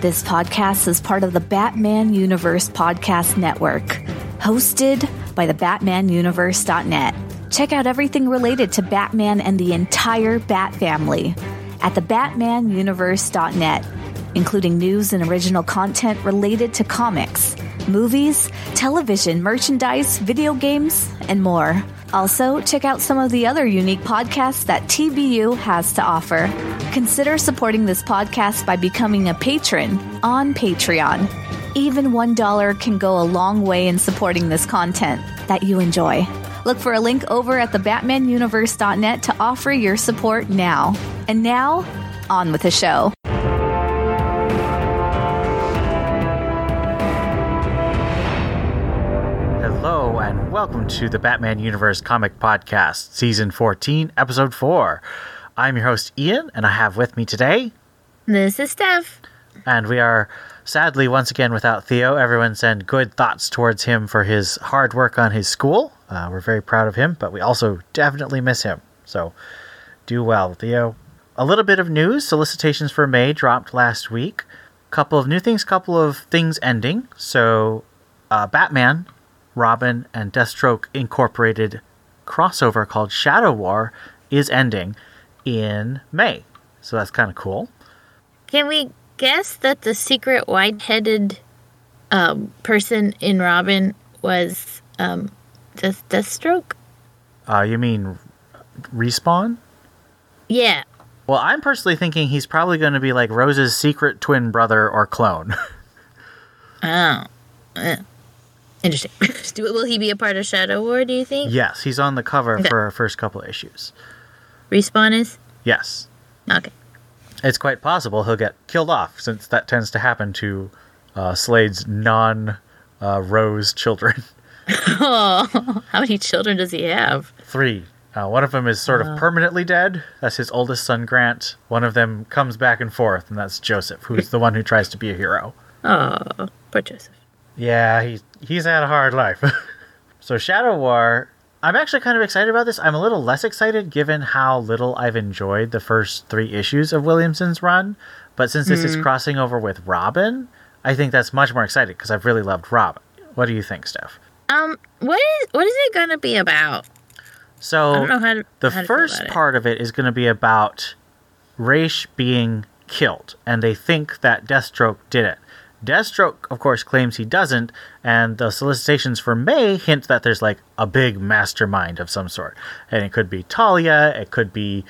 This podcast is part of the Batman Universe Podcast Network, hosted by the BatmanUniverse.net. Check out everything related to Batman and the entire Bat family at the BatmanUniverse.net, including news and original content related to comics, movies, television, merchandise, video games, and more. Also, check out some of the other unique podcasts that TBU has to offer. Consider supporting this podcast by becoming a patron on Patreon. Even $1 can go a long way in supporting this content that you enjoy. Look for a link over at thebatmanuniverse.net to offer your support now. And now, on with the show. Welcome to the Batman Universe Comic Podcast, Season 14, Episode 4. I'm your host, Ian, and I have with me today, This is Steph. and we are sadly once again without Theo. Everyone send good thoughts towards him for his hard work on his school. Uh, we're very proud of him, but we also definitely miss him. So do well, Theo. A little bit of news solicitations for May dropped last week. Couple of new things, couple of things ending. So, uh, Batman, Robin, and Deathstroke Incorporated crossover called Shadow War is ending in May. So that's kind of cool. Can we guess that the secret white-headed um, person in Robin was um, Death- Deathstroke? Uh, you mean respawn? Yeah. Well, I'm personally thinking he's probably going to be like Rose's secret twin brother or clone. Oh. Uh, Interesting. Will he be a part of Shadow War? Do you think? yes, he's on the cover Okay. for our first couple of issues. Respawn is Yes. okay. It's quite possible he'll get killed off, since that tends to happen to uh, Slade's non uh, Rose children. Oh, how many children does he have? Three. Uh, one of them is sort of permanently dead. That's his oldest son, Grant. One of them comes back and forth, and that's Joseph, who's the one who tries to be a hero. Oh, poor Joseph. Yeah, he's he's had a hard life. so Shadow War, I'm actually kind of excited about this. I'm a little less excited given how little I've enjoyed the first three issues of Williamson's run. But since this is crossing over with Robin, I think that's much more exciting because I've really loved Robin. What do you think, Steph? Um, what is what is it gonna be about? So I don't know how to. the first about it. part of it is going to be about Ra's being killed, and they think that Deathstroke did it. Deathstroke, of course, claims he doesn't, and the solicitations for May hint that there's like a big mastermind of some sort. And it could be Talia, it could be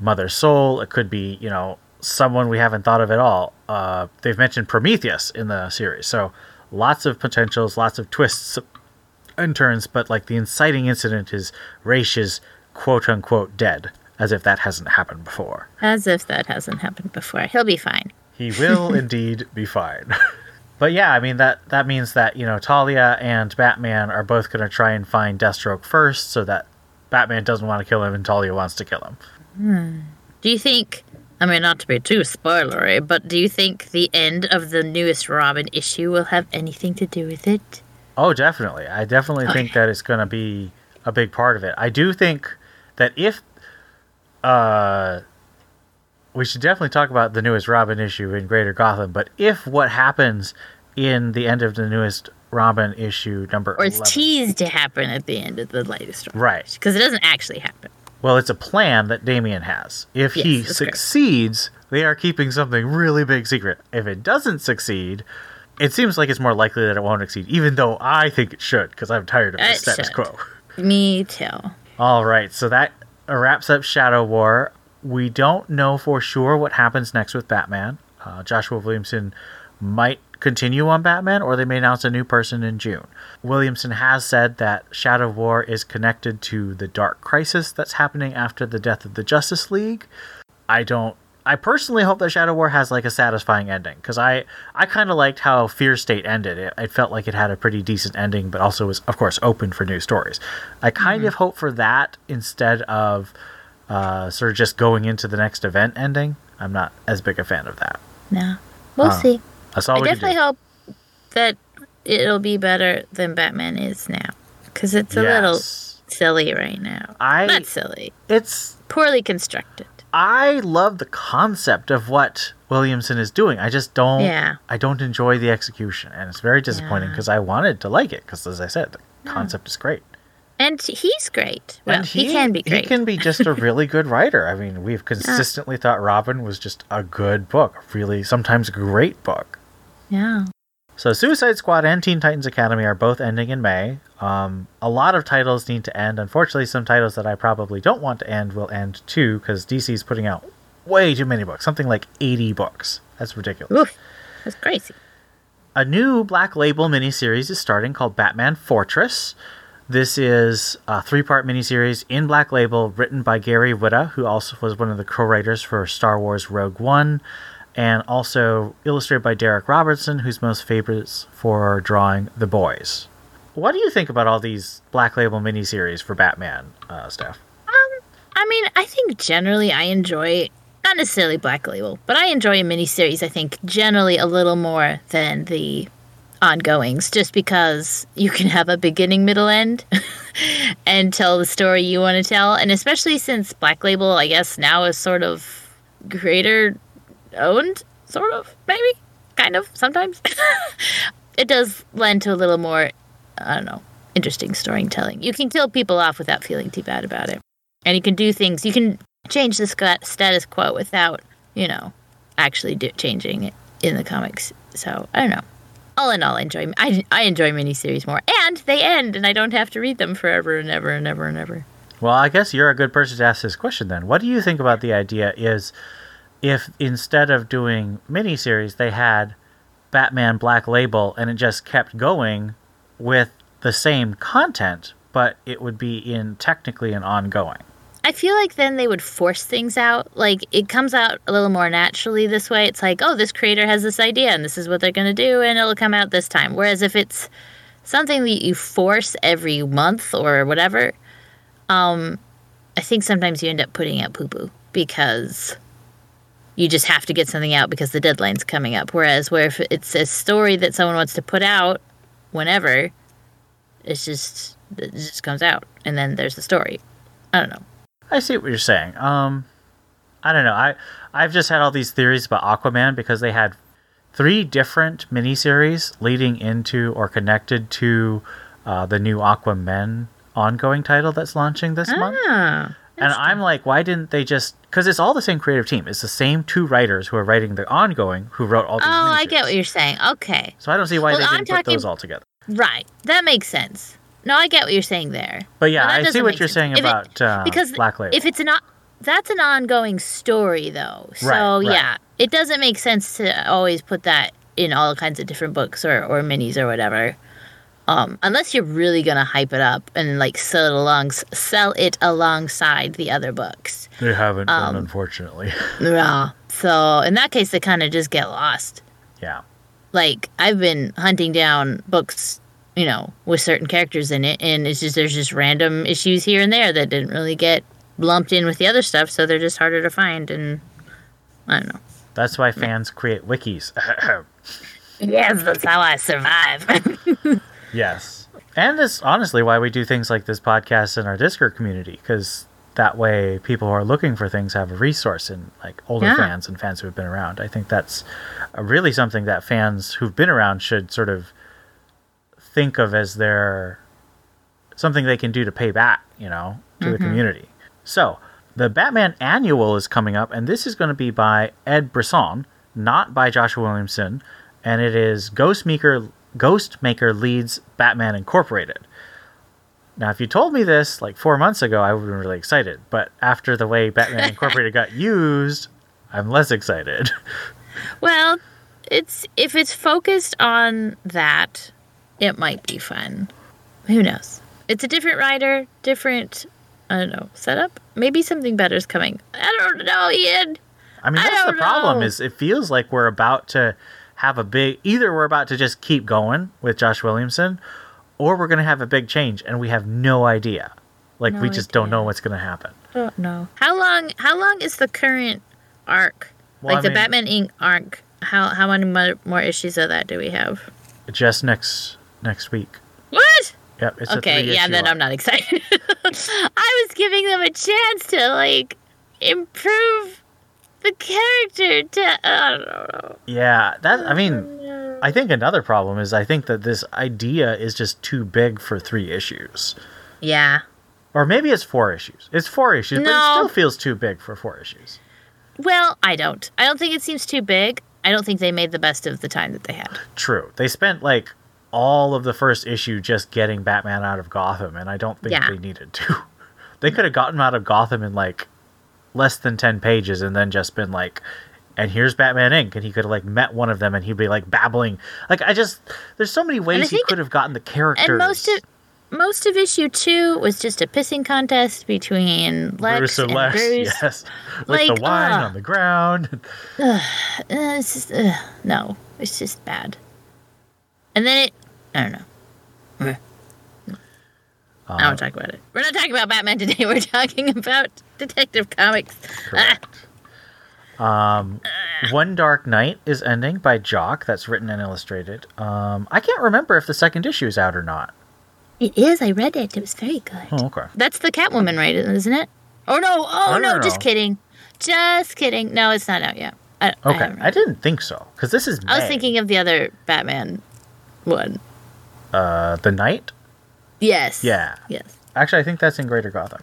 Mother Soul, it could be, you know, someone we haven't thought of at all. Uh, they've mentioned Prometheus in the series, so lots of potentials, lots of twists and turns, but like the inciting incident is Ra's is quote unquote dead, as if that hasn't happened before. As if that hasn't happened before. He'll be fine. He will indeed be fine. but yeah, I mean that that means that, you know, Talia and Batman are both gonna try and find Deathstroke first so that Batman doesn't want to kill him and Talia wants to kill him. Do you think, I mean, not to be too spoilery, but do you think the end of the newest Robin issue will have anything to do with it? Oh, definitely. I definitely think that it's going to be a big part of it. I do think that if uh we should definitely talk about the newest Robin issue in Greater Gotham, but if what happens in the end of the newest Robin issue number Or it's 11 teased to happen at the end of the latest Robin. Right. Because it doesn't actually happen. Well, it's a plan that Damian has. If he Yes, correct. succeeds, they are keeping something really big secret. If it doesn't succeed, it seems like it's more likely that it won't succeed, even though I think it should, because I'm tired of the status should. quo. Me too. All right, so that wraps up Shadow War. We don't know for sure what happens next with Batman. Uh, Joshua Williamson might continue on Batman, or they may announce a new person in June. Williamson has said that Shadow War is connected to the Dark Crisis that's happening after the death of the Justice League. I don't. I personally hope that Shadow War has like a satisfying ending because I I kind of liked how Fear State ended. It, it felt like it had a pretty decent ending, but also was of course open for new stories. I kind of hope for that instead of uh, sort of just going into the next event ending. I'm not as big a fan of that. No. We'll Huh. see. That's all I we definitely hope that it'll be better than Batman is now. Because it's a little silly right now. I- Not silly. It's Poorly constructed. I love the concept of what Williamson is doing. I just don't. Yeah. I don't enjoy the execution, and it's very disappointing Yeah. because I wanted to like it. Because as I said, the concept is great. And he's great. Well, and he, can be great. He can be just a really good writer. I mean, we've consistently thought Robin was just a good book, a really sometimes great book. yeah. So Suicide Squad and Teen Titans Academy are both ending in May. Um, a lot of titles need to end. Unfortunately, some titles that I probably don't want to end will end too because DC's putting out way too many books, something like 80 books. That's ridiculous. Oof. That's crazy. A new Black Label miniseries is starting called Batman Fortress. This is a three part miniseries in Black Label written by Gary Whitta, who also was one of the co writers for Star Wars Rogue One, and also illustrated by Darick Robertson, who's most famous for drawing The Boys. What do you think about all these Black Label miniseries for Batman, uh, Steph? I mean, I think generally I enjoy not necessarily Black Label, but I enjoy a miniseries. I think generally a little more than the ongoings, just because you can have a beginning, middle, end, and tell the story you want to tell. And especially since Black Label, I guess now is sort of creator owned, sort of maybe, kind of sometimes. it does lend to a little more, I don't know, interesting storytelling. You can kill people off without feeling too bad about it and you can do things. You can change the status quo without, you know, actually do- changing it in the comics. So I don't know. All in all, I enjoy I, I enjoy miniseries more, and they end, and I don't have to read them forever and ever and ever and ever. Well, I guess you're a good person to ask this question then. What do you think about the idea is if instead of doing miniseries, they had Batman Black Label and it just kept going with the same content, but it would be in technically an ongoing? I feel like then they would force things out. Like it comes out a little more naturally this way. It's like, oh, this creator has this idea and this is what they're going to do and it'll come out this time. Whereas if it's something that you force every month or whatever, um, I think sometimes you end up putting out poo poo because you just have to get something out because the deadline's coming up. Whereas where if it's a story that someone wants to put out whenever, it's just it just comes out and then there's the story. I don't know. I see what you're saying. Um, I don't know. I I've just had all these theories about Aquaman because they had three different miniseries leading into or connected to uh, the new Aquaman ongoing title that's launching this month. Ah, And I'm like, why didn't they just? Because it's all the same creative team. It's the same two writers who are writing the ongoing who wrote all these. oh, these. I get what you're saying. Okay, So I don't see why Well, they I'm didn't put talking- those all together. right, that makes sense. No, I get what you're saying there. But yeah, Well, I see what you're sense. saying If it- about uh, because Black Label. if it's an o- that's an ongoing story though. So Right, right. yeah, it doesn't make sense to always put that in all kinds of different books or, or minis or whatever. Um, unless you're really gonna hype it up and like sell it along sell it alongside the other books. they haven't um, done, unfortunately. Yeah. So in that case, they kind of just get lost. yeah. like I've been hunting down books, you know, with certain characters in it, and it's just there's just random issues here and there that didn't really get lumped in with the other stuff, so they're just harder to find. And I don't know. That's why fans create wikis. Yes, that's how I survive. yes. And it's honestly why we do things like this podcast in our Discord community, because that way people who are looking for things have a resource and like older Yeah. fans and fans who have been around. I think that's really something that fans who've been around should sort of think of as their something they can do to pay back, you know, to the mm-hmm. community. So, the Batman Annual is coming up, and this is going to be by Ed Brisson, not by Joshua Williamson, and it is Ghostmaker Ghostmaker leads Batman Incorporated. Now, if you told me this like four months ago, I would have been really excited. But after the way Batman Incorporated got used, I'm less excited. well, it's if it's focused on that, it might be fun. Who knows? It's a different writer, different. I don't know setup. Maybe something better is coming. I don't know, Ian. I mean, I that's the problem. know. Is it feels like we're about to have a big. Either we're about to just keep going with Josh Williamson, or we're going to have a big change, and we have no idea. Like No we just don't know what's going to happen. don't know. How long? How long is the current arc? Well, like I the mean- Batman Inc. arc. How how many more issues of that do we have? Just next next week. What? Yep. It's Okay, yeah, then arc. I'm not excited. I was giving them a chance to like improve the character to I don't know. Yeah, that I mean, oh, I think another problem is I think that this idea is just too big for three issues. Yeah. Or maybe it's four issues. It's four issues, but it still feels too big for four issues. Well, I don't. I don't think it seems too big. I don't think they made the best of the time that they had. True. They spent like all of the first issue just getting Batman out of Gotham, and I don't think Yeah. they needed to. they could have gotten him out of Gotham in like less than 10 pages and then just been like, and here's Batman Inc. And he could have like met one of them and he'd be like babbling. Like, I just, there's so many ways he could have gotten the characters. And most of most of issue two was just a pissing contest between Lex Bruce and Lex, Bruce. yes. With Like, the wine ugh. on the ground. Uh, it's just, uh, no, it's just bad. And then it, I don't know. I don't want to talk about it. We're not talking about Batman today. We're talking about Detective Comics. Correct. Um, One Dark Knight is ending by Jock. That's written and illustrated. Um, I can't remember if the second issue is out or not. It is. I read it. It was very good. Oh, okay. That's the Catwoman, right? Isn't it? Oh no! Oh no! don't Just kidding. Just kidding. No, it's not out yet. I, I Okay, haven't I, didn't think so because this is. I was thinking of the other Batman one. Uh, the Knight. Yes. Yeah. Yes. Actually, I think that's in Greater Gotham.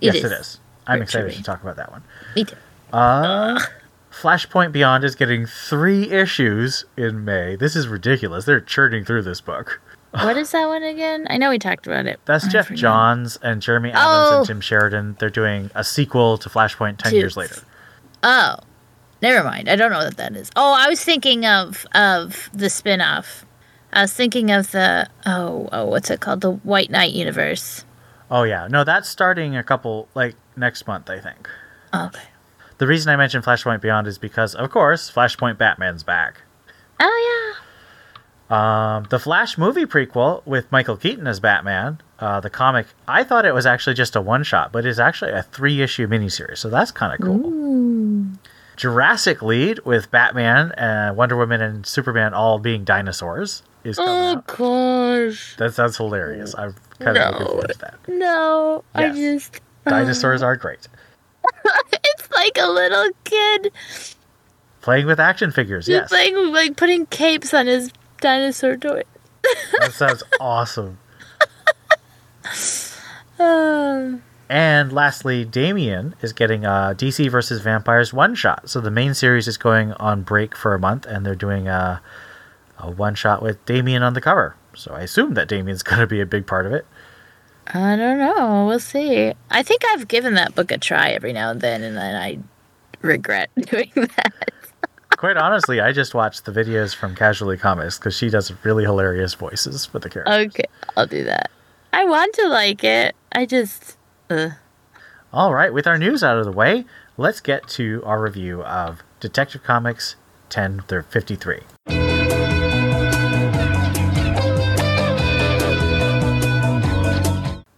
It yes, is. it is. I'm excited to talk about that one. Me too. Uh, Flashpoint Beyond is getting three issues in May. This is ridiculous. They're churning through this book. what is that one again? I know we talked about it. That's I Geoff forget. Johns and Jeremy Adams Oh. and Tim Sheridan. They're doing a sequel to Flashpoint 10 years later. Oh, never mind. I don't know what that is. Oh, I was thinking of of the spin-off. I was thinking of the oh oh what's it called? The White Knight universe. Oh, yeah. No, that's starting a couple, like, next month, I think. Oh, okay. The reason I mentioned Flashpoint Beyond is because, of course, Flashpoint Batman's back. Oh yeah. Um, the Flash movie prequel with Michael Keaton as Batman, uh, the comic, I thought it was actually just a one shot, but it's actually a three issue miniseries, so that's kind of cool. Ooh. Jurassic League with Batman, uh, Wonder Woman, and Superman all being dinosaurs is coming Oh out. gosh. That sounds hilarious. I'm kind of looking No. forward to that. No, I just Dinosaurs are great. it's like a little kid Playing with action figures, yes. just like like putting capes on his dinosaur toy. That sounds awesome. Oh. And lastly, Damian is getting a DC versus Vampires one shot. So the main series is going on break for a month, and they're doing a, a one shot with Damian on the cover. So I assume that Damian's going to be a big part of it. I don't know. We'll see. I think I've given that book a try every now and then, and then I regret doing that. Quite honestly, I just watched the videos from Casually Comics because she does really hilarious voices for the characters. Okay, I'll do that. I want to like it. I just. Uh. All right, with our news out of the way, let's get to our review of Detective Comics 10 through 53.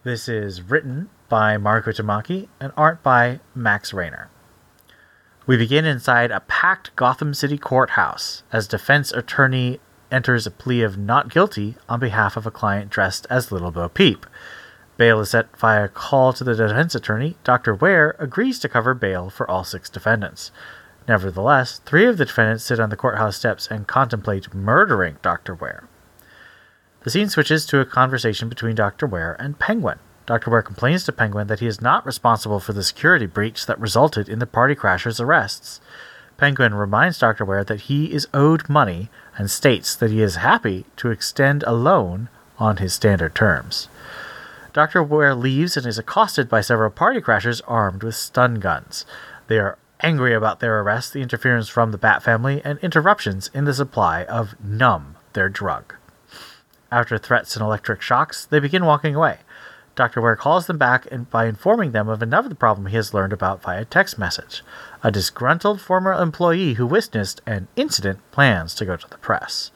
This is written by Mariko Tamaki and art by Max Raynor. We begin inside a packed Gotham City courthouse as defense attorney enters a plea of not guilty on behalf of a client dressed as Little Bo Peep. Bail is set via a call to the defense attorney. Dr. Ware agrees to cover bail for all six defendants. Nevertheless, three of the defendants sit on the courthouse steps and contemplate murdering Dr. Ware. The scene switches to a conversation between Dr. Ware and Penguin. Dr. Ware complains to Penguin that he is not responsible for the security breach that resulted in the party crashers' arrests. Penguin reminds Dr. Ware that he is owed money and states that he is happy to extend a loan on his standard terms. Dr. Ware leaves and is accosted by several party crashers armed with stun guns. They are angry about their arrest, the interference from the Bat family, and interruptions in the supply of Numb, their drug. After threats and electric shocks, they begin walking away. Dr. Ware calls them back and by informing them of another problem he has learned about via text message. A disgruntled former employee who witnessed an incident plans to go to the press.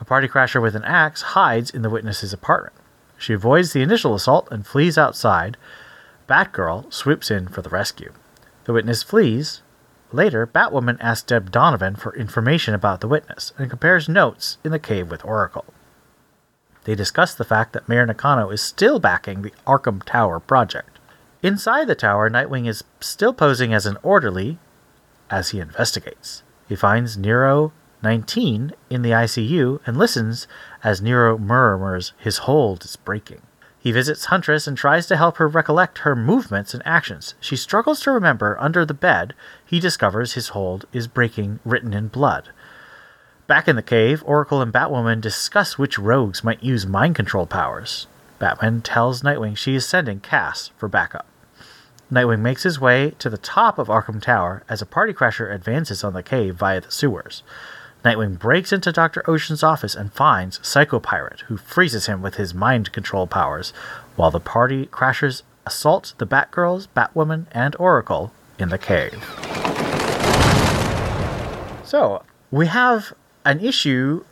A party crasher with an axe hides in the witness's apartment. She avoids the initial assault and flees outside. Batgirl swoops in for the rescue. The witness flees. Later, Batwoman asks Deb Donovan for information about the witness and compares notes in the cave with Oracle. They discuss the fact that Mayor Nakano is still backing the Arkham Tower project. Inside the tower, Nightwing is still posing as an orderly as he investigates. He finds Nero 19 in the ICU and listens as Nero murmurs his hold is breaking. He visits Huntress and tries to help her recollect her movements and actions. She struggles to remember under the bed. He discovers his hold is breaking, written in blood. Back in the cave, Oracle and Batwoman discuss which rogues might use mind control powers. Batman tells Nightwing she is sending Cass for backup. Nightwing makes his way to the top of Arkham Tower as a party crasher advances on the cave via the sewers. Nightwing breaks into Dr. Ocean's office and finds Psycho Pirate, who freezes him with his mind control powers, while the party crashers assault the Batgirls, Batwoman, and Oracle in the cave. So, we have an issue.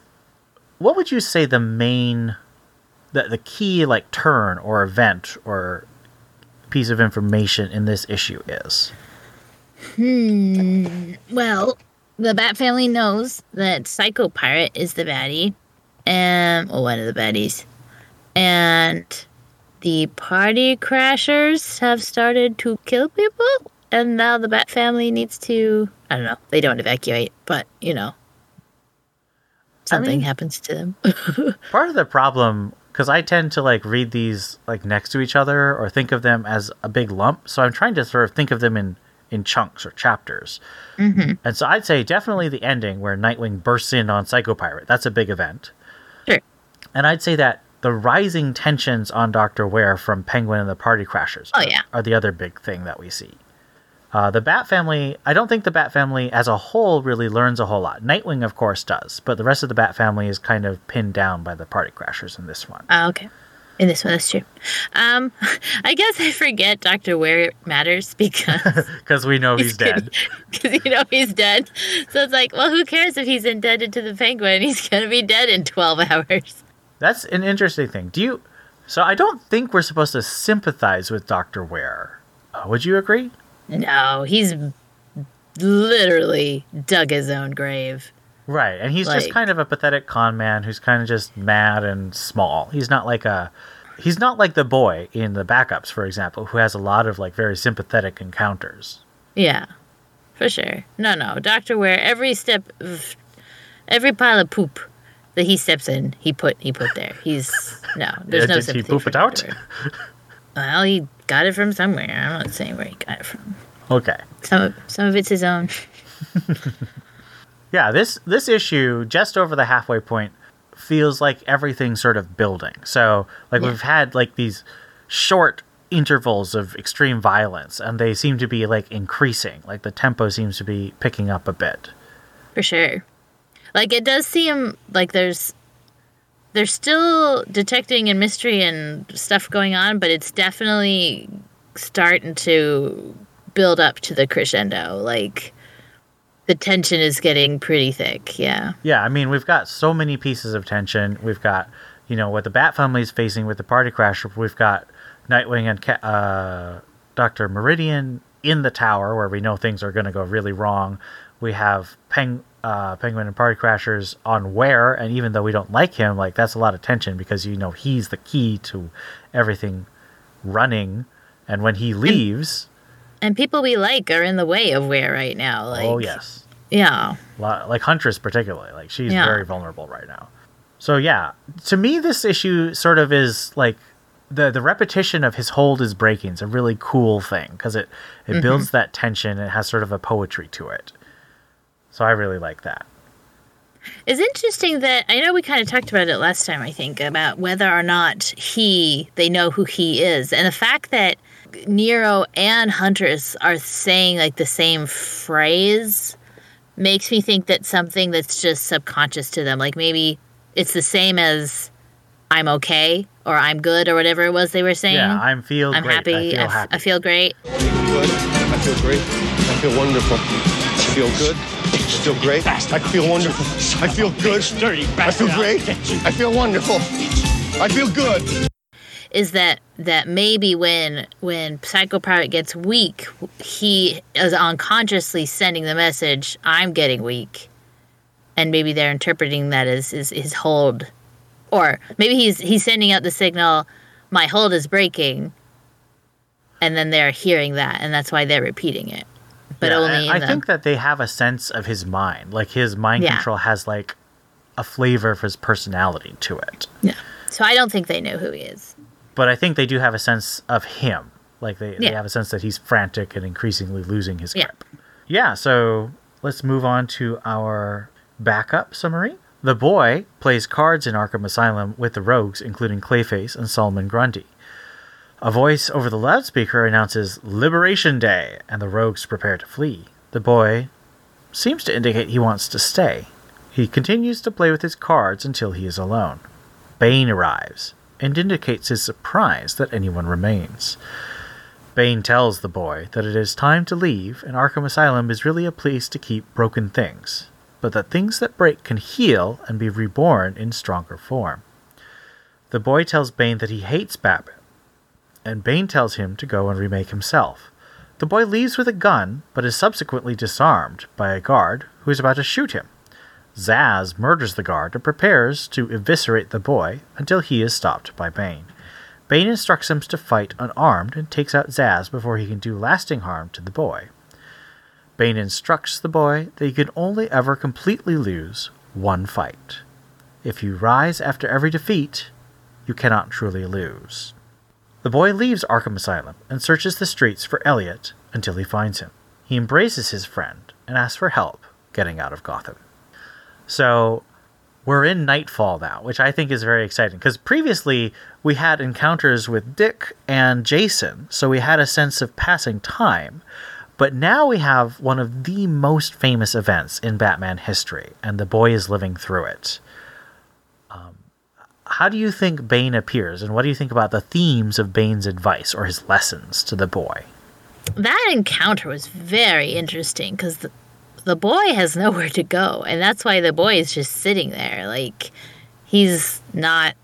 What would you say the main, the, the key, like, turn or event or piece of information in this issue is? Hmm. Well, the Bat family knows that Psycho Pirate is the baddie, and well, one of the baddies, and the party crashers have started to kill people, and now the Bat family needs to. I don't know. They don't evacuate, but you know, something mean- happens to them. part of the problem because i tend to like read these like next to each other or think of them as a big lump so i'm trying to sort of think of them in in chunks or chapters and so i'd say definitely the ending where nightwing bursts in on psycho pirate that's a big event sure. and i'd say that the rising tensions on dr ware from penguin and the party crashers Oh, are, yeah. are the other big thing that we see uh, the Bat family, I don't think the Bat family as a whole really learns a whole lot. Nightwing, of course, does, but the rest of the Bat family is kind of pinned down by the party crashers in this one. Ah, okay. In this one, that's true. Um, I guess I forget Doctor Ware it matters because Because we know he's dead. Because you know he's dead. So it's like, well, who cares if he's indebted to the penguin? He's gonna be dead in twelve hours. That's an interesting thing. Do you? So I don't think we're supposed to sympathize with Doctor Ware. Uh, would you agree? No, he's literally dug his own grave. Right, and he's just kind of a pathetic con man who's kind of just mad and small. He's not like a. He's not like the boy in the backups, for example, who has a lot of like very sympathetic encounters. Yeah, for sure. No, no, Doctor Ware. Every step, of, every pile of poop that he steps in, he put he put there. He's no, there's Yeah, no did he poop it out? Well, he got it from somewhere. I'm not saying where he got it from. Okay. Some of, some of it's his own. Yeah, this this issue just over the halfway point feels like everything's sort of building. So, like Yeah. we've had like these short intervals of extreme violence and they seem to be like increasing. Like the tempo seems to be picking up a bit. For sure. Like it does seem like there's there's still detecting and mystery and stuff going on, but it's definitely starting to build up to the crescendo. Like the tension is getting pretty thick. Yeah. Yeah, I mean, we've got so many pieces of tension. We've got, you know, what the Bat family is facing with the Party Crasher. We've got Nightwing and uh, Doctor Meridian in the tower, where we know things are going to go really wrong. We have Peng- uh, Penguin and Party Crashers on Ware, and even though we don't like him, like that's a lot of tension because you know he's the key to everything running. And when he leaves, And people we like are in the way of Ware right now. Oh, like oh yes, Yeah. Like Huntress particularly like she's Yeah. very vulnerable right now so yeah to me this issue sort of is like the the repetition of his hold is breaking is a really cool thing because it it mm-hmm. builds that tension it has sort of a poetry to it so i really like that It's interesting that I know we kind of talked about it last time, I think, about whether or not he, they know who he is. And the fact that Nero and Huntress are saying like the same phrase makes me think that something that's just subconscious to them. Like maybe it's the same as I'm okay or I'm good or whatever it was they were saying. yeah i'm feel I'm great happy. i feel I, f- happy I feel great. Good. I feel great. I feel wonderful. I feel good. I feel great. I feel wonderful. I feel good. I feel great. I feel wonderful. I feel good. Is that that maybe when when Psycho Pirate gets weak, he is unconsciously sending the message, "I'm getting weak," and maybe they're interpreting that as his, his hold, or maybe he's he's sending out the signal, "My hold is breaking," and then they're hearing that, and that's why they're repeating it. But Yeah, only I the, think that they have a sense of his mind. Like his mind Yeah. control has like a flavor of his personality to it. yeah. So I don't think they know who he is. But I think they do have a sense of him. Like they, they have a sense that he's frantic and increasingly losing his grip. Yeah. grip. Yeah, so let's move on to our backup summary. The boy plays cards in Arkham Asylum with the rogues, including Clayface and Solomon Grundy. A voice over the loudspeaker announces Liberation Day, and the rogues prepare to flee. The boy seems to indicate he wants to stay. He continues to play with his cards until he is alone. Bane arrives and indicates his surprise that anyone remains. Bane tells the boy that it is time to leave, and Arkham Asylum is really a place to keep broken things, but that things that break can heal and be reborn in stronger form. The boy tells Bane that he hates Batman, and Bane tells him to go and remake himself. The boy leaves with a gun, but is subsequently disarmed by a guard who is about to shoot him. Zsasz murders the guard and prepares to eviscerate the boy until he is stopped by Bane. Bane instructs him to fight unarmed and takes out Zsasz before he can do lasting harm to the boy. Bane instructs the boy that he can only ever completely lose one fight. If you rise after every defeat, you cannot truly lose. The boy leaves Arkham Asylum and searches the streets for Elliot until he finds him. He embraces his friend and asks for help getting out of Gotham. So we're in Knightfall now, which I think is very exciting because previously we had encounters with Dick and Jason, so we had a sense of passing time. But now we have one of the most famous events in Batman history, and the boy is living through it. Um, how do you think Bane appears, and what do you think about the themes of Bane's advice or his lessons to the boy? That encounter was very interesting because the, the boy has nowhere to go, and that's why the boy is just sitting there. Like, he's not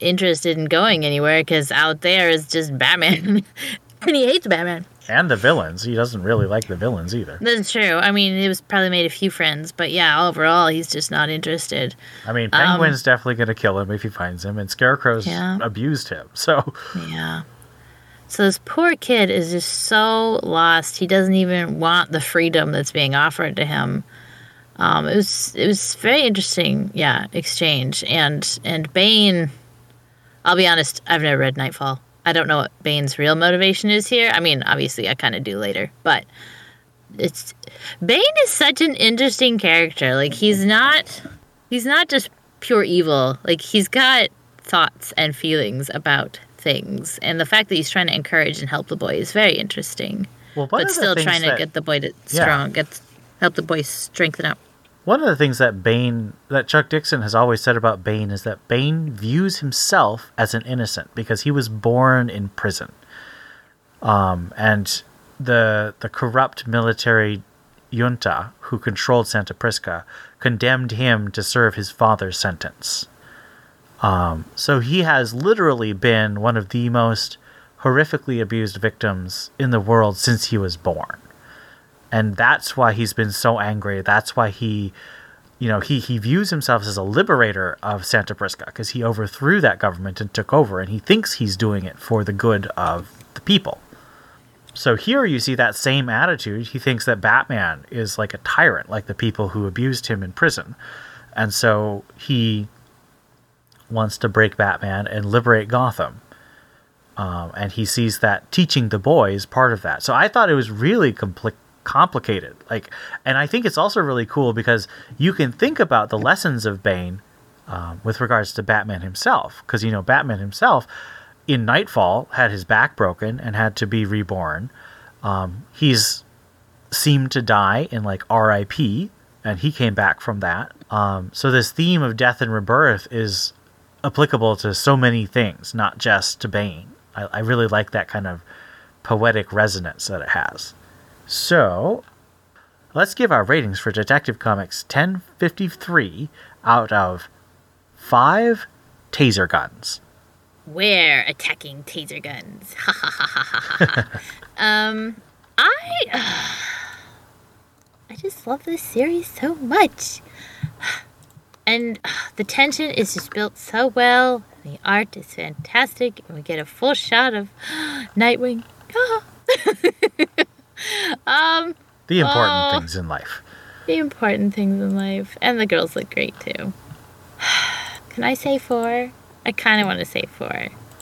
interested in going anywhere because out there is just Batman. and he hates Batman. And the villains. He doesn't really like the villains either. That's true. I mean, he was probably made a few friends, but yeah, overall, he's just not interested. I mean, Penguin's um, definitely going to kill him if he finds him, and Scarecrow's Yeah. abused him. So, Yeah. So this poor kid is just so lost. He doesn't even want the freedom that's being offered to him. Um, it was it was very interesting, yeah, exchange. And and Bane, I'll be honest, I've never read Knightfall. I don't know what Bane's real motivation is here. I mean, obviously, I kind of do later, but it's Bane is such an interesting character. Like he's not he's not just pure evil. Like he's got thoughts and feelings about things, and the fact that he's trying to encourage and help the boy is very interesting. well, but still trying to get the boy to Yeah. strong, get help the boy strengthen up. One of the things that Bane, that Chuck Dixon has always said about Bane is that Bane views himself as an innocent because he was born in prison. Um, and the the corrupt military junta who controlled Santa Prisca condemned him to serve his father's sentence. Um, so he has literally been one of the most horrifically abused victims in the world since he was born and that's why he's been so angry. That's why he, you know, he he views himself as a liberator of Santa Prisca because he overthrew that government and took over, and he thinks he's doing it for the good of the people. So here you see that same attitude. He thinks that Batman is like a tyrant, like the people who abused him in prison, and so he wants to break Batman and liberate Gotham. Um, and he sees that teaching the boy is part of that. So I thought it was really compli- complicated. Like, and I think it's also really cool because you can think about the lessons of Bane um, with regards to Batman himself, because you know Batman himself in Knightfall had his back broken and had to be reborn. Um, he's seemed to die in like R.I.P. and he came back from that. Um, so this theme of death and rebirth is applicable to so many things, not just to Bane. I, I really like that kind of poetic resonance that it has. So, let's give our ratings for Detective Comics 1053 out of 5 taser guns. We're attacking taser guns. Ha ha ha ha ha ha. Um, I I just love this series so much. And the tension is just built so well. The art is fantastic. And we get a full shot of Nightwing. um, The important Oh. things in life. the important things in life, and the girls look great too. Can I say four? I kind of want to say four.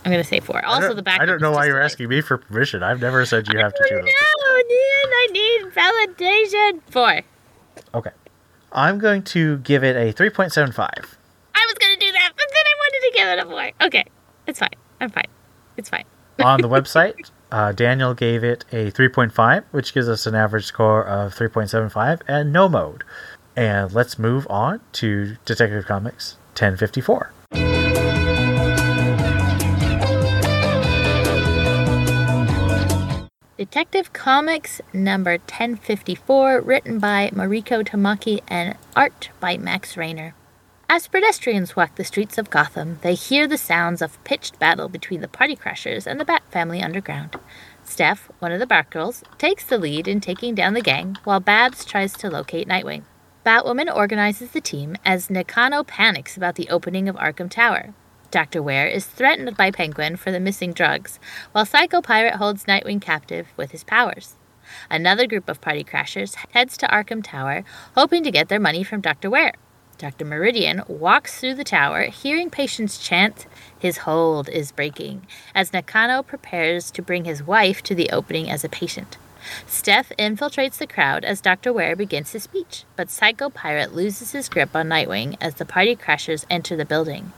I'm gonna say four. Also, the back. I don't know why you're asking. asking me for permission. I've never said you have to do it. No, I need validation. Four. Okay. I'm going to give it a 3.75. I was gonna do that, but then I wanted to give it a four. Okay, it's fine. I'm fine. It's fine. On the website, uh, Daniel gave it a 3.5, which gives us an average score of 3.75 and no mode. And let's move on to Detective Comics 1054. Detective Comics number 1054, written by Mariko Tamaki and art by Max Raynor. As pedestrians walk the streets of Gotham, they hear the sounds of pitched battle between the Party Crashers and the Bat Family underground. Steph, one of the Batgirls, takes the lead in taking down the gang, while Babs tries to locate Nightwing. Batwoman organizes the team as Nakano panics about the opening of Arkham Tower. Dr. Ware is threatened by Penguin for the missing drugs, while Psycho Pirate holds Nightwing captive with his powers. Another group of party crashers heads to Arkham Tower, hoping to get their money from Dr. Ware. Dr. Meridian walks through the tower, hearing patients chant, His hold is breaking, as Nakano prepares to bring his wife to the opening as a patient. Steph infiltrates the crowd as Dr. Ware begins his speech, but Psycho Pirate loses his grip on Nightwing as the party crashers enter the building.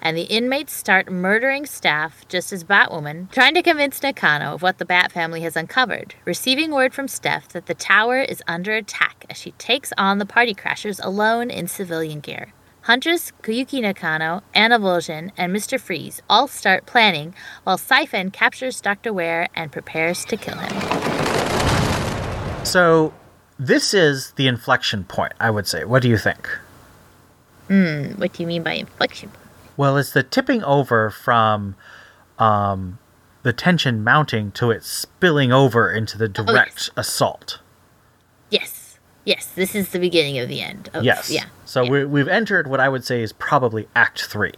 And the inmates start murdering staff just as Batwoman, trying to convince Nakano of what the Bat family has uncovered, receiving word from Steph that the tower is under attack as she takes on the party crashers alone in civilian gear. Huntress, Kuyuki Nakano, Anna Vol'jin, and Mr. Freeze all start planning while Siphon captures Dr. Ware and prepares to kill him. So, this is the inflection point, I would say. What do you think? Hmm, what do you mean by inflection? Well, it's the tipping over from um, the tension mounting to it spilling over into the direct assault. Yes. Yes, this is the beginning of the end. Of, Yes. Yeah. So yeah. we, we've entered what I would say is probably Act Three.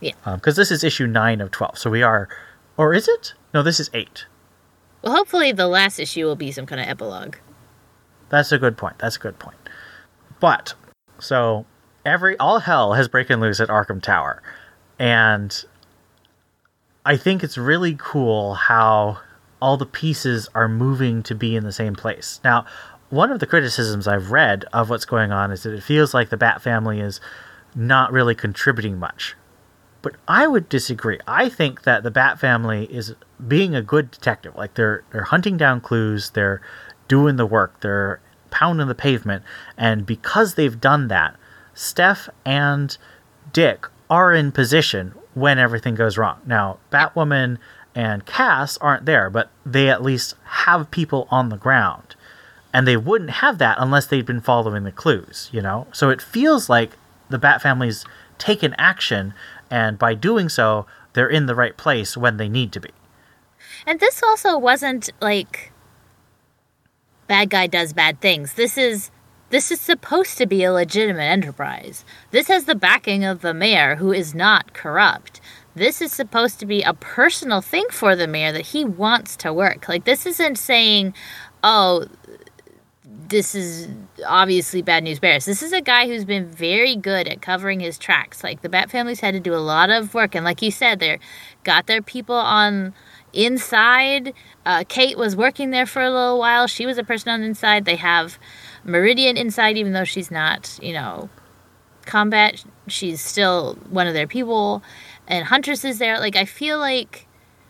Yeah. Because this is issue nine of twelve. So we are, or is it? No, this is eight. Well, hopefully the last issue will be some kind of epilogue. That's a good point. That's a good point. But so every all hell has broken loose at Arkham Tower, and I think it's really cool how all the pieces are moving to be in the same place. Now, one of the criticisms I've read of what's going on is that it feels like the Bat family is not really contributing much. But I would disagree. I think that the Bat family is being a good detective. Like they're they're hunting down clues, they're doing the work, they're pounding the pavement, and because they've done that, Steph and Dick are in position when everything goes wrong. Now, Batwoman and Cass aren't there, but they at least have people on the ground. And they wouldn't have that unless they'd been following the clues, you know? So it feels like the Bat family's taken action, and by doing so, they're in the right place when they need to be. And this also wasn't like bad guy does bad things. This is this is supposed to be a legitimate enterprise. This has the backing of the mayor who is not corrupt. This is supposed to be a personal thing for the mayor that he wants to work. Like this isn't saying, "Oh, this is obviously bad news bears. This is a guy who's been very good at covering his tracks. Like the Bat family's had to do a lot of work, and like you said, they're got their people on inside. Uh, Kate was working there for a little while. She was a person on inside. They have Meridian inside, even though she's not, you know, combat. She's still one of their people, and Huntress is there. Like I feel like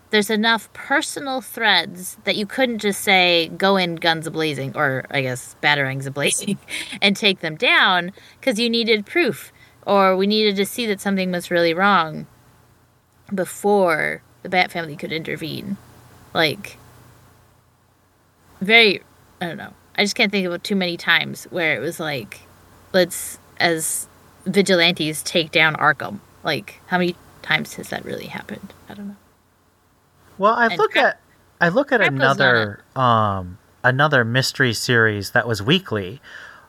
there's enough personal threads that you couldn't just say go in guns a blazing or i guess batarangs a blazing and take them down because you needed proof or we needed to see that something was really wrong before the bat family could intervene like very i don't know i just can't think of too many times where it was like let's as vigilantes take down arkham. Like how many times has that really happened? I don't know. Well, I And look Crap- at I look at Crap another um another mystery series that was weekly,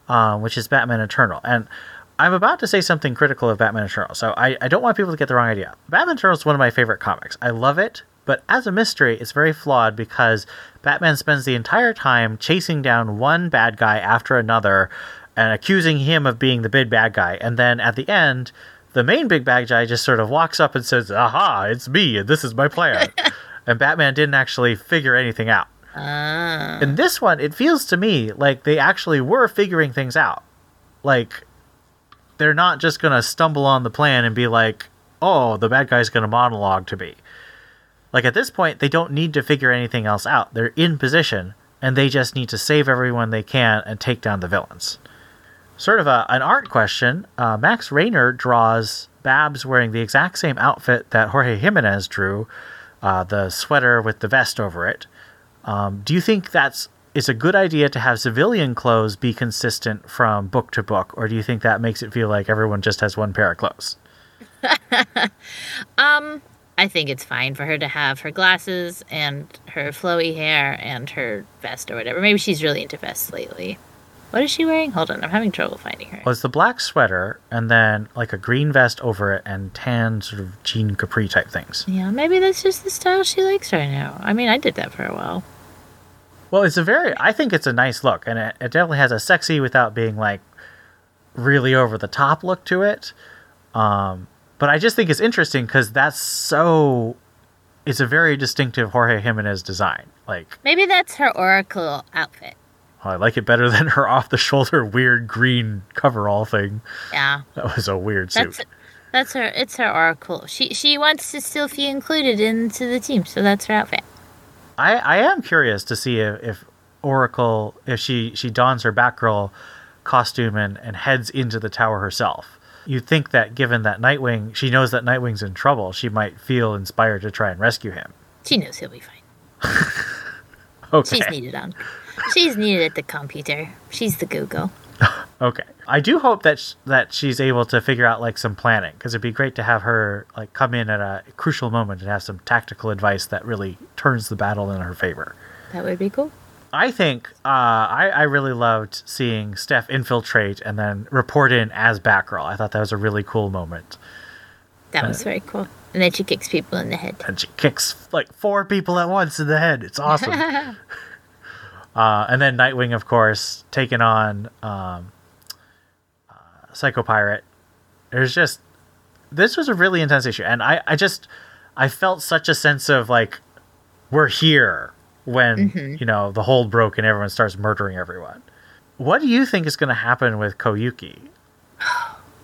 um, which is Batman Eternal, and I'm about to say something critical of Batman Eternal, so I, I don't want people to get the wrong idea. Batman Eternal is one of my favorite comics. I love it, But as a mystery, it's very flawed because Batman spends the entire time chasing down one bad guy after another and accusing him of being the big bad guy. And then at the end, the main big bad guy just sort of walks up and says, Aha, it's me, and this is my plan. and Batman didn't actually figure anything out. Ah. In this one, it feels to me like they actually were figuring things out. Like, they're not just going to stumble on the plan and be like, oh, the bad guy's going to monologue to me. Like, at this point, they don't need to figure anything else out. They're in position, and they just need to save everyone they can and take down the villains. Sort of a, an art question uh, Max Raynor draws Babs wearing the exact same outfit that Jorge Jimenez drew, uh, the sweater with the vest over it. Um, do you think that's it's a good idea to have civilian clothes be consistent from book to book, or do you think that makes it feel like everyone just has one pair of clothes? um, I think it's fine for her to have her glasses and her flowy hair and her vest or whatever. Maybe she's really into vests lately. What is she wearing? Hold on, I'm having trouble finding her. Well, it's the black sweater and then like a green vest over it and tan sort of jean capri type things. Yeah, maybe that's just the style she likes right now. I mean, I did that for a while. Well, it's a very, I think it's a nice look, and it, it definitely has a sexy without being like really over the top look to it. Um, but I just think it's interesting because that's so, it's a very distinctive Jorge Jimenez design. Like, Maybe that's her Oracle outfit. oh, I like it better than her off the shoulder weird green coverall thing. Yeah, That was a weird suit. that's that's her. It's her Oracle. She she wants to still be included into the team, so that's her outfit. I, I am curious to see if, if Oracle, if she, she dons her Batgirl costume and, and heads into the tower herself. You'd think that given that Nightwing, she knows that Nightwing's in trouble, she might feel inspired to try and rescue him. She knows he'll be fine. Okay. She's needed on. She's needed at the computer. She's the Google. Okay. I do hope that sh- that she's able to figure out like some planning because it'd be great to have her like come in at a crucial moment and have some tactical advice that really turns the battle in her favor. That would be cool. I think uh, I, I really loved seeing Steph infiltrate and then report in as Batgirl. I thought that was a really cool moment. That was very cool. And then she kicks people in the head. And she kicks like four people at once in the head. It's awesome. uh, and then Nightwing, of course, taking on um, uh, Psycho Pirate. There's just this was a really intense issue, and I, I just I felt such a sense of like we're here when you know the hold broke and everyone starts murdering everyone. What do you think is going to happen with Koyuki?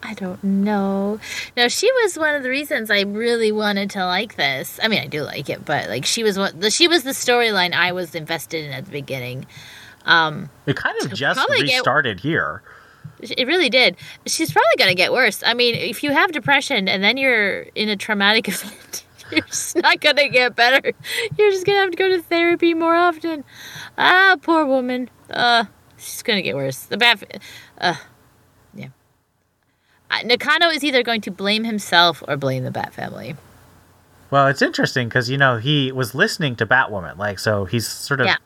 I don't know. No, she was one of the reasons I really wanted to like this. I mean, I do like it, but like she was what the she was the storyline I was invested in at the beginning. Um, It kind of just probably get- restarted here. it really did. She's probably gonna get worse. I mean, if you have depression and then you're in a traumatic event, you're just not gonna get better. You're just gonna have to go to therapy more often. Ah, poor woman. Uh, she's gonna get worse. The bat. Uh, yeah. Uh, Nakano is either going to blame himself or blame the Bat family. Well, it's interesting because you know he was listening to Batwoman, like so he's sort of. Yeah.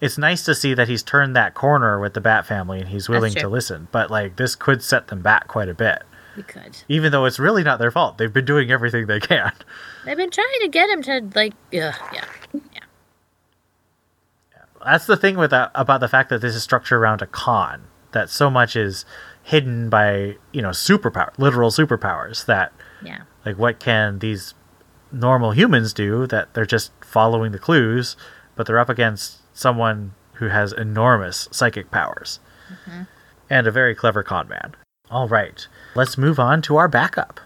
It's nice to see that he's turned that corner with the Bat family and he's willing to listen. But like this could set them back quite a bit, We could. even though it's really not their fault. They've been doing everything they can. They've been trying to get him to like. Ugh, yeah. Yeah. That's the thing with that, about the fact that this is structured around a con. That so much is hidden by you know superpower, literal superpowers. That Yeah. like what can these normal humans do that they're just following the clues but they're up against someone who has enormous psychic powers mm-hmm. and a very clever con man all right let's move on to our backup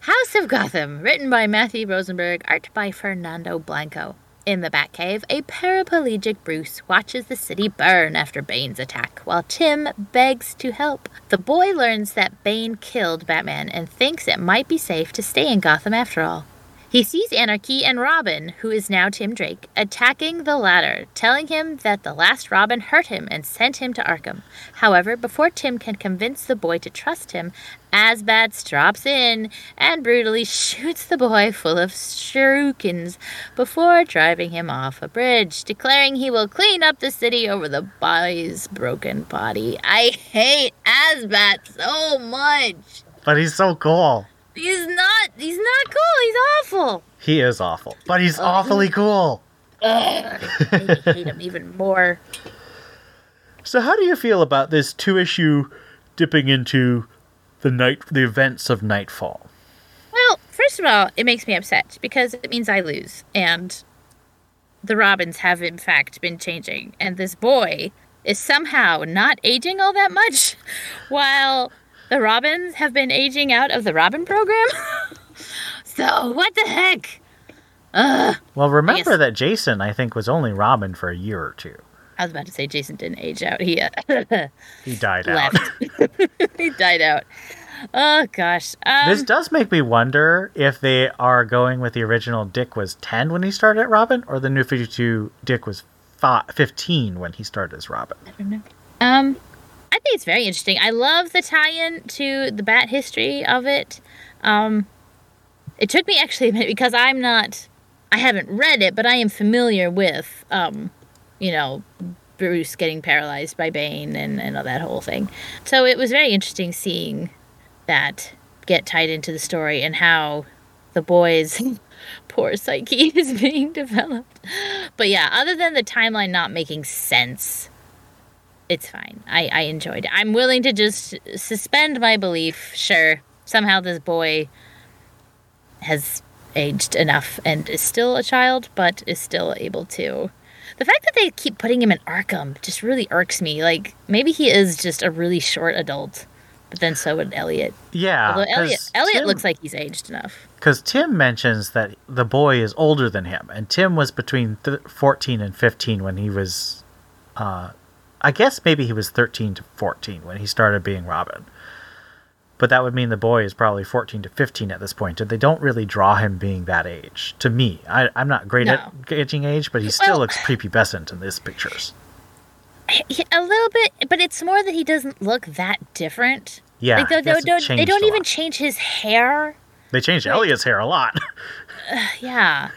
House of Gotham, written by Matthew Rosenberg, art by Fernando Blanco. In the Batcave, a paraplegic Bruce watches the city burn after Bane's attack, while Tim begs to help. The boy learns that Bane killed Batman and thinks it might be safe to stay in Gotham after all. He sees Anarchy and Robin, who is now Tim Drake, attacking the latter, telling him that the last Robin hurt him and sent him to Arkham. However, before Tim can convince the boy to trust him, Azbat drops in and brutally shoots the boy full of shurikens before driving him off a bridge, declaring he will clean up the city over the boy's broken body. I hate Azbat so much. but he's so cool He's not. He's not cool. he's awful. He is awful, but he's oh. awfully cool. I hate him even more. So, how do you feel about this two issue dipping into the night, the events of Knightfall? Well, first of all, it makes me upset because it means I lose, and the Robins have in fact been changing, and this boy is somehow not aging all that much, while the Robins have been aging out of the Robin program. so what the heck? Well, remember Yes. that Jason, I think, was only Robin for a year or two. I was about to say Jason didn't age out. He uh, He died out. he died out. Oh gosh. Um, This does make me wonder if they are going with the original Dick was 10 when he started at Robin, or the new 52 Dick was fi 15 when he started as Robin. Um, I think it's very interesting. I love the tie-in to the Bat history of it. Um, it took me actually a minute because I'm not, I haven't read it, but I am familiar with, um, you know, Bruce getting paralyzed by Bane and and all that whole thing. So it was very interesting seeing that get tied into the story and how the boys poor psyche is being developed. But yeah, other than the timeline not making sense, it's fine. I, I enjoyed it. I'm willing to just suspend my belief. Sure, somehow this boy has aged enough and is still a child, but is still able to. The fact that they keep putting him in Arkham just really irks me. Like, maybe he is just a really short adult, but then so would Elliot. Yeah. Although Elliot, Elliot Tim- looks like he's aged enough. Because Tim mentions that the boy is older than him, and Tim was between th- 14 and 15 when he was, uh, I guess maybe he was 13 to 14 when he started being Robin. But that would mean the boy is probably 14 to 15 at this point, and they don't really draw him being that age. To me, I, I'm not great No. at gauging age, but he still Well- looks prepubescent in these pictures. A little bit, but it's more that he doesn't look that different. Yeah, like they, he they don't, they don't even lot. change his hair. They changed Elliot's hair a lot. Uh, yeah.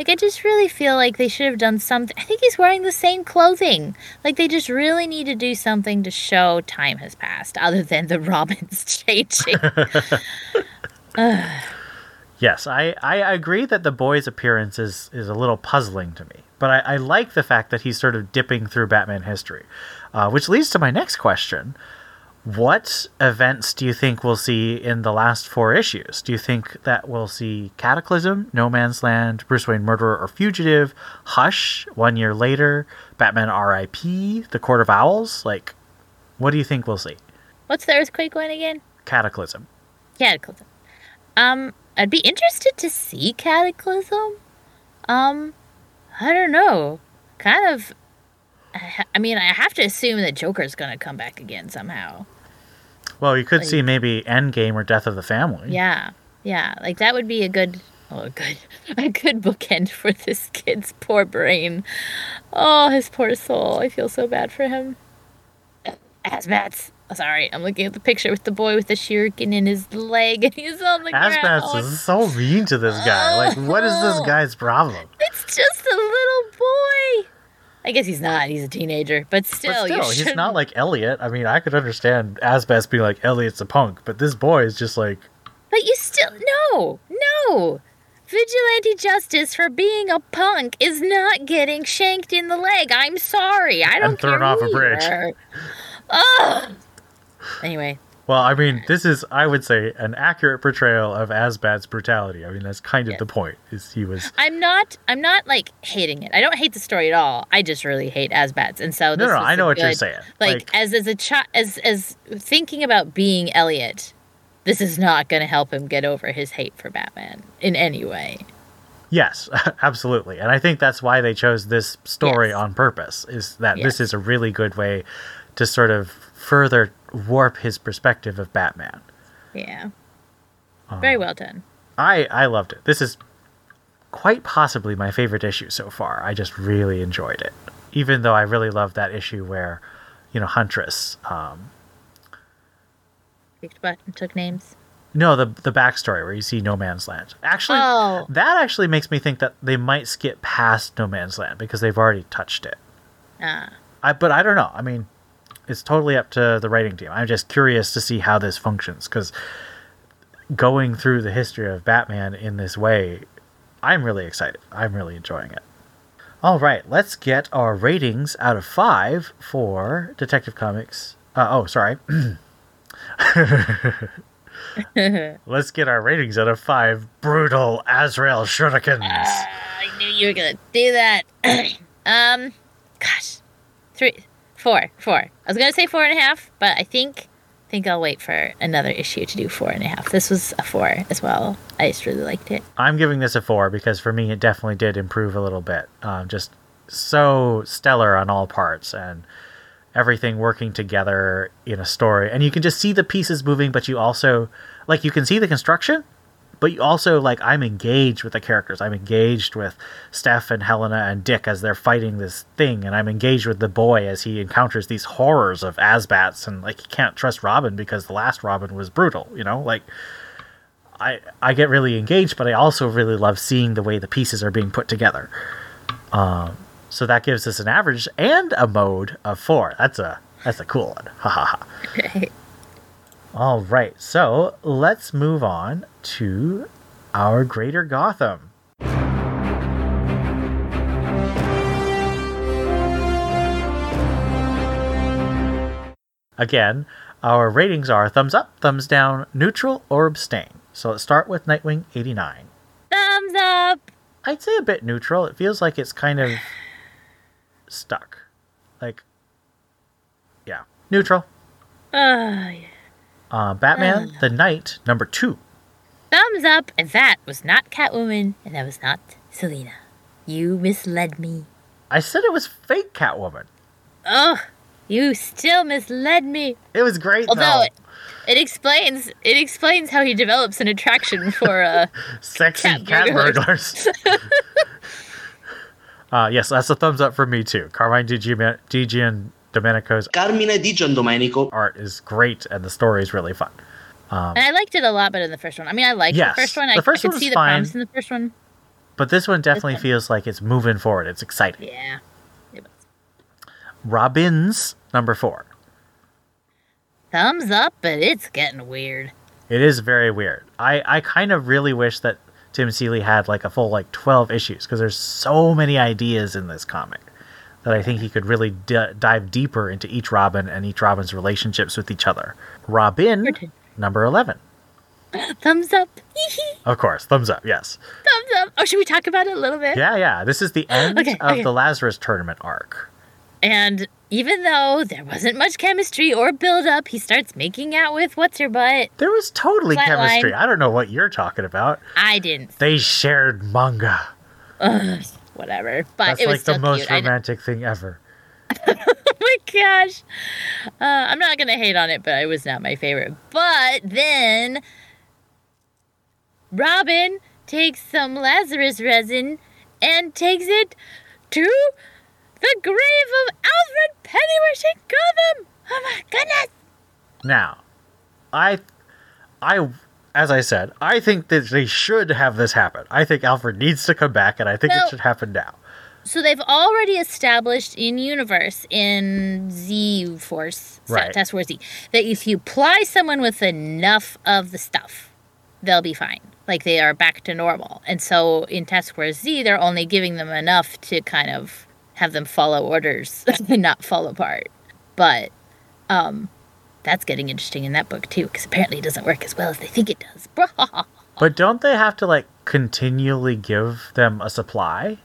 Like I just really feel like they should have done something. I think he's wearing the same clothing. Like they just really need to do something to show time has passed, other than the Robins changing. Yes, I, I agree that the boy's appearance is, is a little puzzling to me, but I, I like the fact that he's sort of dipping through Batman history, uh, which leads to my next question. What events do you think we'll see in the last four issues? Do you think that we'll see Cataclysm, No Man's Land, Bruce Wayne Murderer or Fugitive, Hush, one year later, Batman R.I.P., The Court of Owls? Like, what do you think we'll see? What's the earthquake one again? Cataclysm. Cataclysm. Um, I'd be interested to see Cataclysm. Um, I don't know. Kind of. I I mean, I have to assume that Joker's gonna come back again somehow. Well, you could Like- see maybe Endgame or Death of the Family. Yeah, yeah. Like that would be a good, oh, a good, a good bookend for this kid's poor brain. Oh, his poor soul. I feel so bad for him. Azbats. Oh, sorry, I'm looking at the picture with the boy with the shuriken in his leg, and he's on the Azbats ground. is so mean to this guy. Like, what is this oh. guy's problem? It's just a little boy. I guess he's not. He's a teenager, but still, But you still, he's not like Elliot. I mean, I could understand Azbats being like, Elliot's a punk, but this boy is just like, But you still no, no. Vigilante justice for being a punk is not getting shanked in the leg. I'm sorry. I don't thrown care off a bridge. Ugh. Anyway, well, I mean, this is, I would say, an accurate portrayal of Azbats' brutality. I mean, that's kind of Yeah. the point. Is he was I'm not. I'm not like hating it. I don't hate the story at all. I just really hate Azbats, and so no, this no. I know what you're saying. Like, as as a child, as as thinking about being Elliot, this is not going to help him get over his hate for Batman in any way. Yes, absolutely. And I think that's why they chose this story Yes. on purpose, is that this is a really good way to sort of further warp his perspective of Batman. Yeah. Uh, Very well done. I, I loved it. This is quite possibly my favorite issue so far. I just really enjoyed it. Even though I really loved that issue where, you know, Huntress, um, Kicked butt and took names. no, the the backstory where you see No Man's Land. Actually, Oh. that actually makes me think that they might skip past No Man's Land because they've already touched it. Ah. I, but I don't know. I mean, it's totally up to the writing team. I'm just curious to see how this functions because going through the history of Batman in this way, I'm really excited. I'm really enjoying it. All right, let's get our ratings out of five for Detective Comics. Uh, oh, sorry. let's get our ratings out of five. Brutal Azrael Shurikens. I knew you were gonna do that. um, gosh, three, four, four. I was gonna say four and a half, but I think I think I'll wait for another issue to do four and a half. This was a four as well. I just really liked it. I'm giving this a four because for me it definitely did improve a little bit. Um, just so stellar on all parts and everything working together in a story. And you can just see the pieces moving, but you also like you can see the construction, but you also like I'm engaged with the characters. I'm engaged with Steph and Helena and Dick as they're fighting this thing, and I'm engaged with the boy as he encounters these horrors of Azbats and like he can't trust Robin because the last Robin was brutal, you know? Like I I get really engaged, but I also really love seeing the way the pieces are being put together. Um so that gives us an average and a mode of four. That's a that's a cool one. Ha ha ha. All right, so let's move on to our Greater Gotham. Again, our ratings are thumbs up, thumbs down, neutral, or abstain. So let's start with Nightwing 89. Thumbs up. I'd say a bit neutral. It feels like it's kind of stuck. Like, yeah, neutral. Uh, Uh, Batman, The Knight, number two. thumbs up. And that was not Catwoman, and that was not Selina. You misled me. I said it was fake Catwoman. Ugh, you still misled me. It was great Although though. it, it explains it explains how he develops an attraction for uh Sexy cat, cat burglars. uh, yes, that's a thumbs up for me too. Carmine DG, DG and Domenico's Carmine Di Giandomenico. art is great and the story is really fun. Um, and I liked it a lot better than the first one. I mean I liked Yes, the first one. I, the first I one could was see the fine. promise in the first one. But this one definitely one. feels like it's moving forward. It's exciting. Yeah. It was. Robin's number four. Thumbs up, but it's getting weird. It is very weird. I, I kind of really wish that Tim Seeley had like a full like 12 issues because there's so many ideas in this comic that I think he could really d- dive deeper into each Robin and each Robin's relationships with each other. Robin, number 11. Thumbs up. Of course, thumbs up, yes. Thumbs up. Oh, should we talk about it a little bit? Yeah, yeah. This is the end Okay, of okay. the Lazarus tournament arc. And even though there wasn't much chemistry or build up, he starts making out with what's her butt. There was totally Flatline. chemistry. I don't know what you're talking about. I didn't. They shared manga. Ugh, whatever. But That's it was like the most cute. Romantic thing ever. oh my gosh. Uh, I'm not gonna hate on it, but it was not my favorite. But then Robin takes some Lazarus resin and takes it to the grave of Alfred Pennyworth in Gotham. Oh my goodness. Now, I, I, as I said, I think that they should have this happen. I think Alfred needs to come back, and I think it should happen now. So they've already established in universe in Z Force Right. Task Force Z that if you ply someone with enough of the stuff, they'll be fine. Like they are back to normal. And so in Task Force Z, they're only giving them enough to kind of have them follow orders and not fall apart. But um, that's getting interesting in that book too, because apparently it doesn't work as well as they think it does. But don't they have to like continually give them a supply?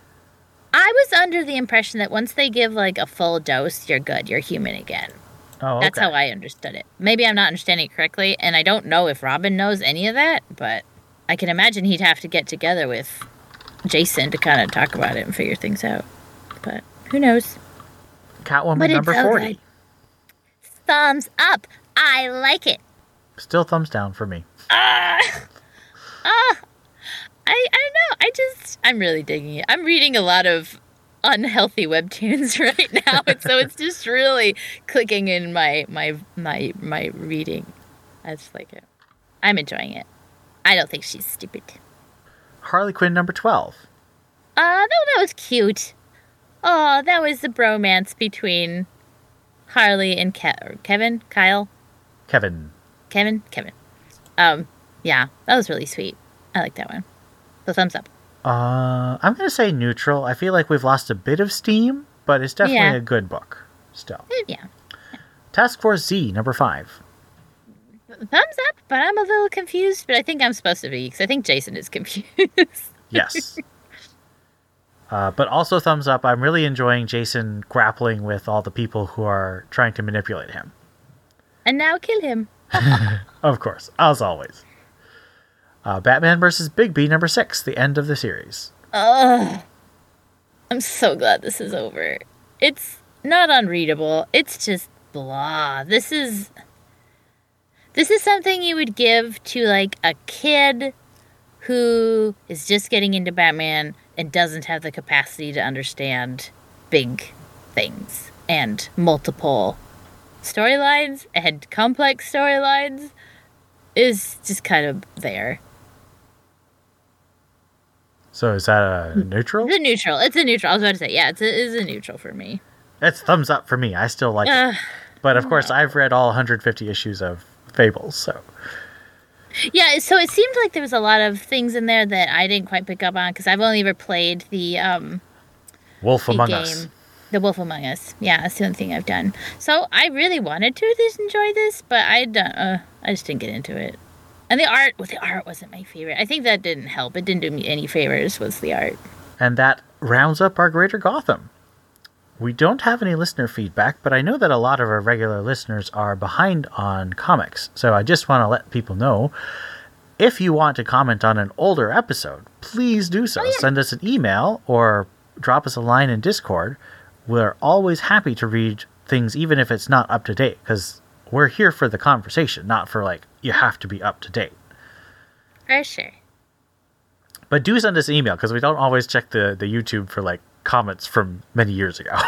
I was under the impression that once they give like a full dose, you're good. You're human again. Oh, That's how I understood it. Maybe I'm not understanding it correctly, and I don't know if Robin knows any of that, but I can imagine he'd have to get together with Jason to kind of talk about it and figure things out. But who knows? Catwoman But number forty. good. Thumbs up. I like it. Still thumbs down for me. I, I don't know. I just, I'm really digging it. I'm reading a lot of unhealthy webtoons right now, and so it's just really clicking in my my my my reading. I just like it. I'm enjoying it. I don't think she's stupid. Harley Quinn number twelve. Uh, no, that was cute. Oh, that was the bromance between Harley and Ke- Kevin, Kyle, Kevin. Kevin, Kevin. Um, Yeah, that was really sweet. I like that one. So thumbs up. Uh, I'm going to say neutral. I feel like we've lost a bit of steam, but it's definitely Yeah. a good book still. Eh, Yeah. Task Force Z, number five. Thumbs up, but I'm a little confused, but I think I'm supposed to be because I think Jason is confused. Yes. Uh, but also thumbs up. I'm really enjoying Jason grappling with all the people who are trying to manipulate him. and now kill him. Of course, as always. Uh, Batman versus B, number six, the end of the series. Ugh. I'm so glad this is over. It's not unreadable. It's just blah. This is this is something you would give to like a kid who is just getting into Batman and doesn't have the capacity to understand big things and multiple storylines and complex storylines is just kind of there. So is that a hmm. neutral? It's a neutral. It's a neutral. I was about to say, yeah, it's a, it's a neutral for me. It's thumbs up for me. I still like it. But of course, I've read all 150 issues of Fables, so Yeah, so it seemed like there was a lot of things in there that I didn't quite pick up on because I've only ever played the um Wolf the Among game, Us. The Wolf Among Us. Yeah, that's the only thing I've done. So I really wanted to just enjoy this, but I don't. Uh, I just didn't get into it. And the art, well, the art wasn't my favorite. I think that didn't help. It didn't do me any favors. Was the art? And that rounds up our Greater Gotham. We don't have any listener feedback, but I know that a lot of our regular listeners are behind on comics. So I just want to let people know if you want to comment on an older episode, please do so. Oh, send us an email or drop us a line in Discord. We're always happy to read things, even if it's not up to date, because we're here for the conversation, not for like, you have to be up to date. For sure. But do send us an email because we don't always check the, the YouTube for like comments from many years ago.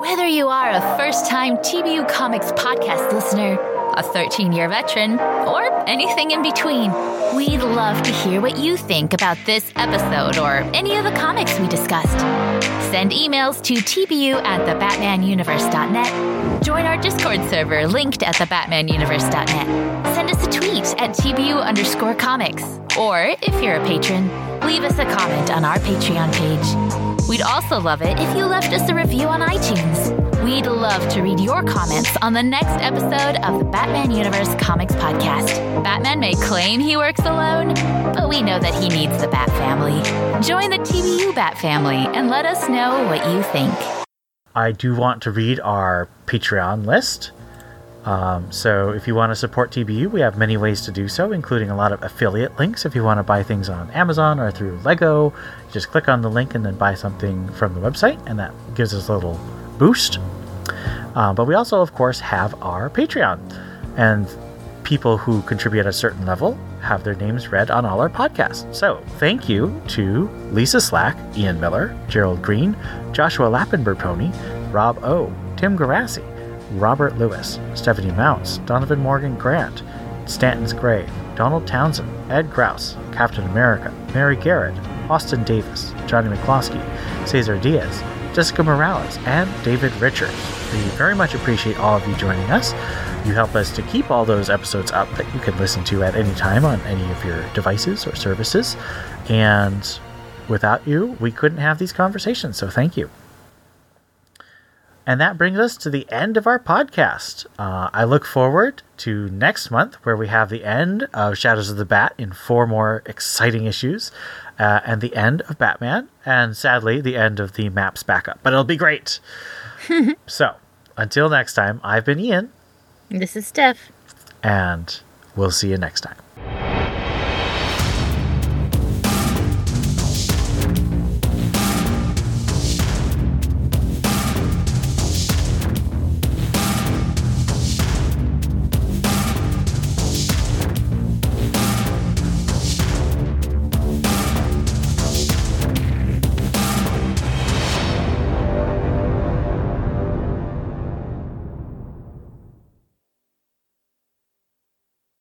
Whether you are a first time TBU Comics podcast listener, a 13 year veteran, or anything in between, we'd love to hear what you think about this episode or any of the comics we discussed. Send emails to tbu at thebatmanuniverse.net. Join our Discord server linked at thebatmanuniverse.net. Send us a tweet at tbu underscore comics. Or if you're a patron, leave us a comment on our Patreon page. We'd also love it if you left us a review on iTunes. We'd love to read your comments on the next episode of the Batman Universe Comics Podcast. Batman may claim he works alone, but we know that he needs the Bat Family. Join the TBU Bat Family and let us know what you think. I do want to read our Patreon list. Um, so if you want to support TBU, we have many ways to do so, including a lot of affiliate links. If you want to buy things on Amazon or through Lego, just click on the link and then buy something from the website, and that gives us a little boost. Um, but we also, of course, have our Patreon, and people who contribute at a certain level have their names read on all our podcasts. So thank you to Lisa Slack, Ian Miller, Gerald Green, Joshua Lappenberg-Pony, Rob O, Tim Garassi, Robert Lewis, Stephanie Mounts, Donovan Morgan Grant, Stanton's Grave, Donald Townsend, Ed Grouse, Captain America, Mary Garrett, Austin Davis, Johnny McCloskey, Cesar Diaz, Jessica Morales, and David Richards. We very much appreciate all of you joining us. You help us to keep all those episodes up that you can listen to at any time on any of your devices or services. And without you, we couldn't have these conversations. So thank you. And that brings us to the end of our podcast. Uh, I look forward to next month, where we have the end of Shadows of the Bat in four more exciting issues, uh, and the end of Batman, and sadly, the end of the maps backup. But it'll be great. so, until next time, I've been Ian, This is Steph. and we'll see you next time.